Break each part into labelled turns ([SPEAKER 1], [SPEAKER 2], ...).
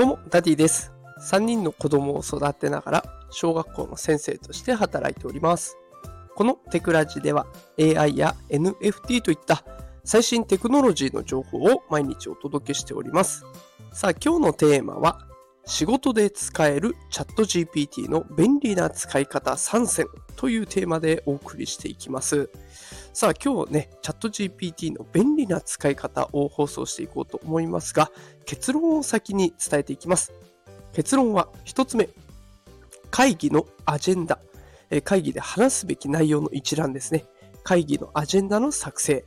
[SPEAKER 1] どうも、ダディです。3人の子供を育てながら、小学校の先生として働いております。このテクラジでは、AI や NFT といった最新テクノロジーの情報を毎日お届けしております。さあ、今日のテーマは、仕事で使えるチャット GPT の便利な使い方3選というテーマでお送りしていきます。さあ今日ね、チャット GPT の便利な使い方を放送していこうと思いますが、結論を先に伝えていきます。結論は1つ目、会議のアジェンダ。会議で話すべき内容の一覧ですね。会議のアジェンダの作成。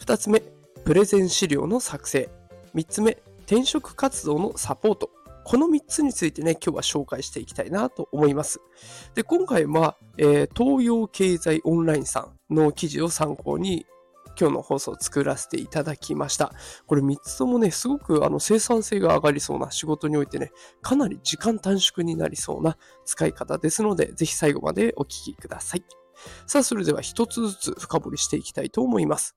[SPEAKER 1] 2つ目、プレゼン資料の作成。3つ目、転職活動のサポート。この3つについてね、今日は紹介していきたいなと思います。で、今回は、えー東洋経済オンラインさんの記事を参考に、今日の放送を作らせていただきました。これ3つともね、すごくあの生産性が上がりそうな仕事においてね、かなり時間短縮になりそうな使い方ですので、ぜひ最後までお聞きください。さあ、それでは一つずつ深掘りしていきたいと思います。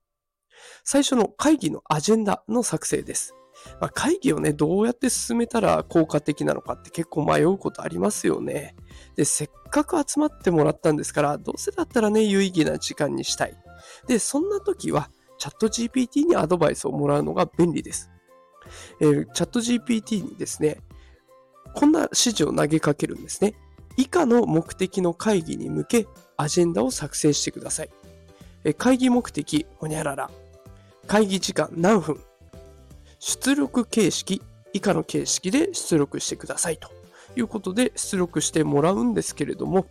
[SPEAKER 1] 最初の会議のアジェンダの作成です。まあ、会議をね、どうやって進めたら効果的なのかって結構迷うことありますよね。で、せっかく集まってもらったんですから、どうせだったらね、有意義な時間にしたい。で、そんな時は、チャット GPT にアドバイスをもらうのが便利です。えーチャット GPT にですね、こんな指示を投げかけるんですね。以下の目的の会議に向け、アジェンダを作成してください。え会議目的、ほにゃらら。会議時間何分。出力形式、以下の形式で出力してくださいということで出力してもらうんですけれども、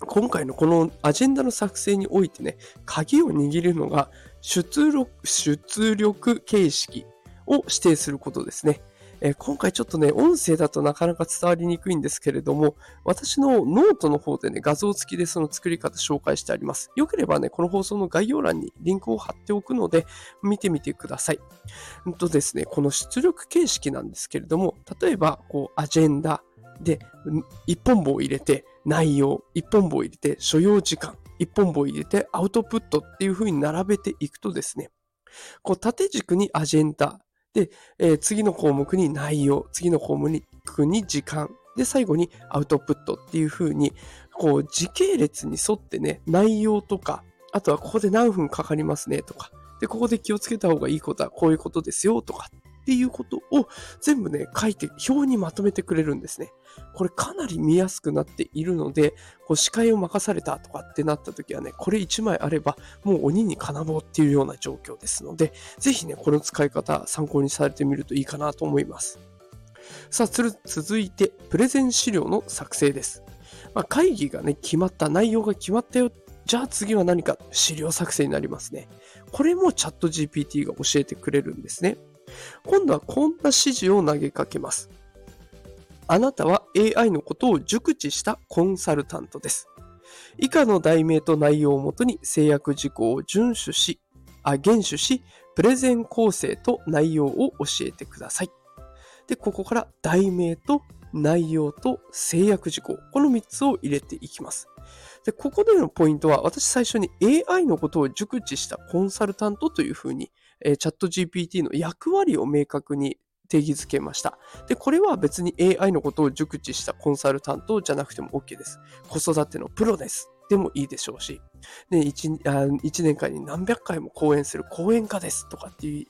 [SPEAKER 1] 今回のこのアジェンダの作成においてね、鍵を握るのが出力出力形式を指定することですね。えー今回ちょっとね、音声だとなかなか伝わりにくいんですけれども、私のノートの方でね、画像付きでその作り方紹介してあります。よければね、この放送の概要欄にリンクを貼っておくので、見てみてください。うんとですね、この出力形式なんですけれども、例えば、こう、アジェンダで、一本棒を入れて、内容、一本棒を入れて、所要時間、一本棒を入れて、アウトプットっていう風に並べていくとですね、こう、縦軸にアジェンダ、で、えー次の項目に内容、次の項目に時間、で、最後にアウトプットっていう風に、こう、時系列に沿ってね、内容とか、あとはここで何分かかりますねとか、で、ここで気をつけた方がいいことはこういうことですよとかっっていうことを全部ね、書いて表にまとめてくれるんですね。これかなり見やすくなっているので、こう司会を任されたとかってなった時はね、これ1枚あればもう鬼に金棒っていうような状況ですので、ぜひね、この使い方参考にされてみるといいかなと思います。さあ、続いて、プレゼン資料の作成です。まあ、会議がね、決まった、内容が決まったよ。じゃあ次は何か資料作成になりますね。これもチャット GPT が教えてくれるんですね。今度はこんな指示を投げかけます。あなたは AI のことを熟知したコンサルタントです。以下の題名と内容をもとに制約事項を遵守し、あ、厳守し、プレゼン構成と内容を教えてください。で、ここから題名と内容と制約事項、この3つを入れていきます。で、ここでのポイントは、私最初に AI のことを熟知したコンサルタントというふうに、えーチャット GPT の役割を明確に定義づけました。で、これは別に AI のことを熟知したコンサルタントじゃなくても OK です。子育てのプロです。でもいいでしょうし、ね、1, あ1年間に何百回も講演する講演家ですとかっていう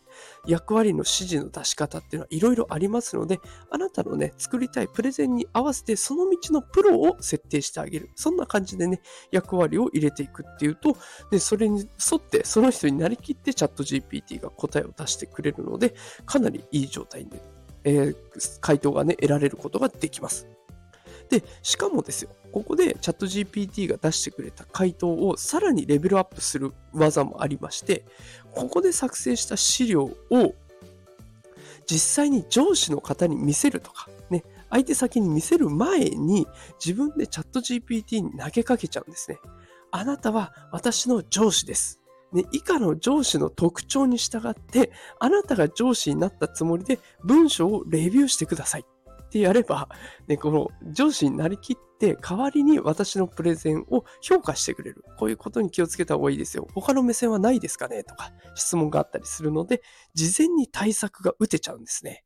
[SPEAKER 1] 役割の指示の出し方っていうのはいろいろありますので、あなたのね、作りたいプレゼンに合わせてその道のプロを設定してあげる。そんな感じでね、役割を入れていくっていうと、で、それに沿ってその人になりきってチャット GPT が答えを出してくれるので、かなりいい状態で、えー回答がね、得られることができます。で、しかもですよ、ここでチャット GPT が出してくれた回答をさらにレベルアップする技もありまして、ここで作成した資料を実際に上司の方に見せるとか、ね、相手先に見せる前に自分でチャット GPT に投げかけちゃうんですね。あなたは私の上司です。ね、以下の上司の特徴に従って、あなたが上司になったつもりで文章をレビューしてください。ってやれば、ね、この上司になりきって代わりに私のプレゼンを評価してくれる。こういうことに気をつけた方がいいですよ。他の目線はないですかね？とか質問があったりするので、事前に対策が打てちゃうんですね。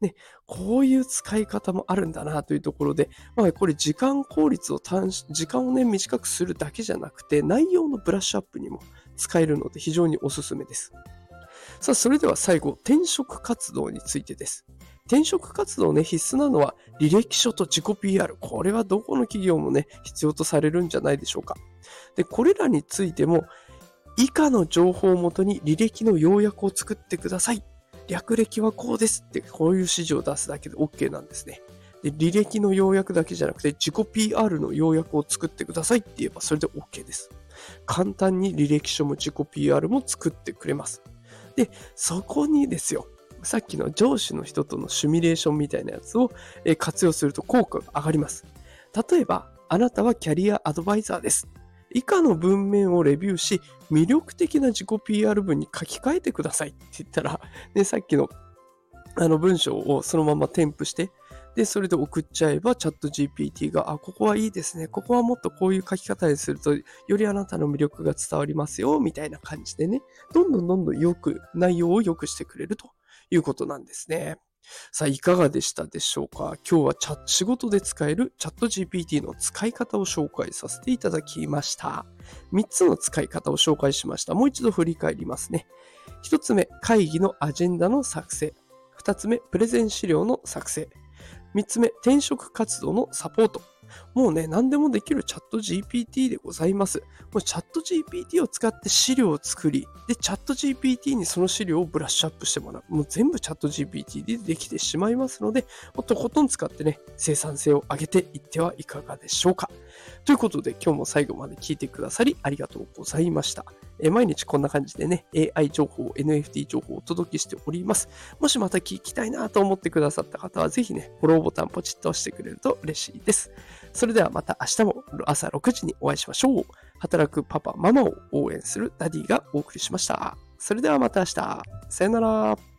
[SPEAKER 1] ね、こういう使い方もあるんだなというところで、まあ、これ時間効率を短、時間をね、短くするだけじゃなくて、内容のブラッシュアップにも使えるので非常におすすめです。さあ、それでは最後、転職活動についてです。転職活動ね、必須なのは履歴書と自己 PR。これはどこの企業もね、必要とされるんじゃないでしょうか。で、これらについても、以下の情報をもとに履歴の要約を作ってください。略歴はこうですって、こういう指示を出すだけで OK なんですね。で、履歴の要約だけじゃなくて、自己 PR の要約を作ってくださいって言えばそれで OK です。簡単に履歴書も自己 PR も作ってくれます。で、そこにですよ、さっきの上司の人とのシミュレーションみたいなやつを活用すると効果が上がります。例えば、あなたはキャリアアドバイザーです。以下の文面をレビューし、魅力的な自己 PR 文に書き換えてくださいって言ったら、ね、さっきのあの文章をそのまま添付して、で、それで送っちゃえば、チャット GPT が、あ、ここはいいですね。ここはもっとこういう書き方にすると、よりあなたの魅力が伝わりますよ、みたいな感じでね、どんどんどんどんよく、内容を良くしてくれるということなんですね。さあ、いかがでしたでしょうか？今日はチャ仕事で使えるチャット GPT の使い方を紹介させていただきました。3つの使い方を紹介しました。もう一度振り返りますね。1つ目、会議のアジェンダの作成。2つ目、プレゼン資料の作成。3つ目、転職活動のサポート。もうね、何でもできるチャット GPT でございます。もうチャット GPT を使って資料を作り、で、チャット GPT にその資料をブラッシュアップしてもらう。もう全部チャット GPT でできてしまいますので、もっとことん使ってね、生産性を上げていってはいかがでしょうか。ということで、今日も最後まで聞いてくださりありがとうございました。え毎日こんな感じでね、AI 情報、NFT 情報をお届けしております。もしまた聞きたいなと思ってくださった方は、ぜひね、フォローボタンポチッと押してくれると嬉しいです。それではまた明日も朝6時にお会いしましょう。働くパパ、ママを応援するダディがお送りしました。それではまた明日。さよなら。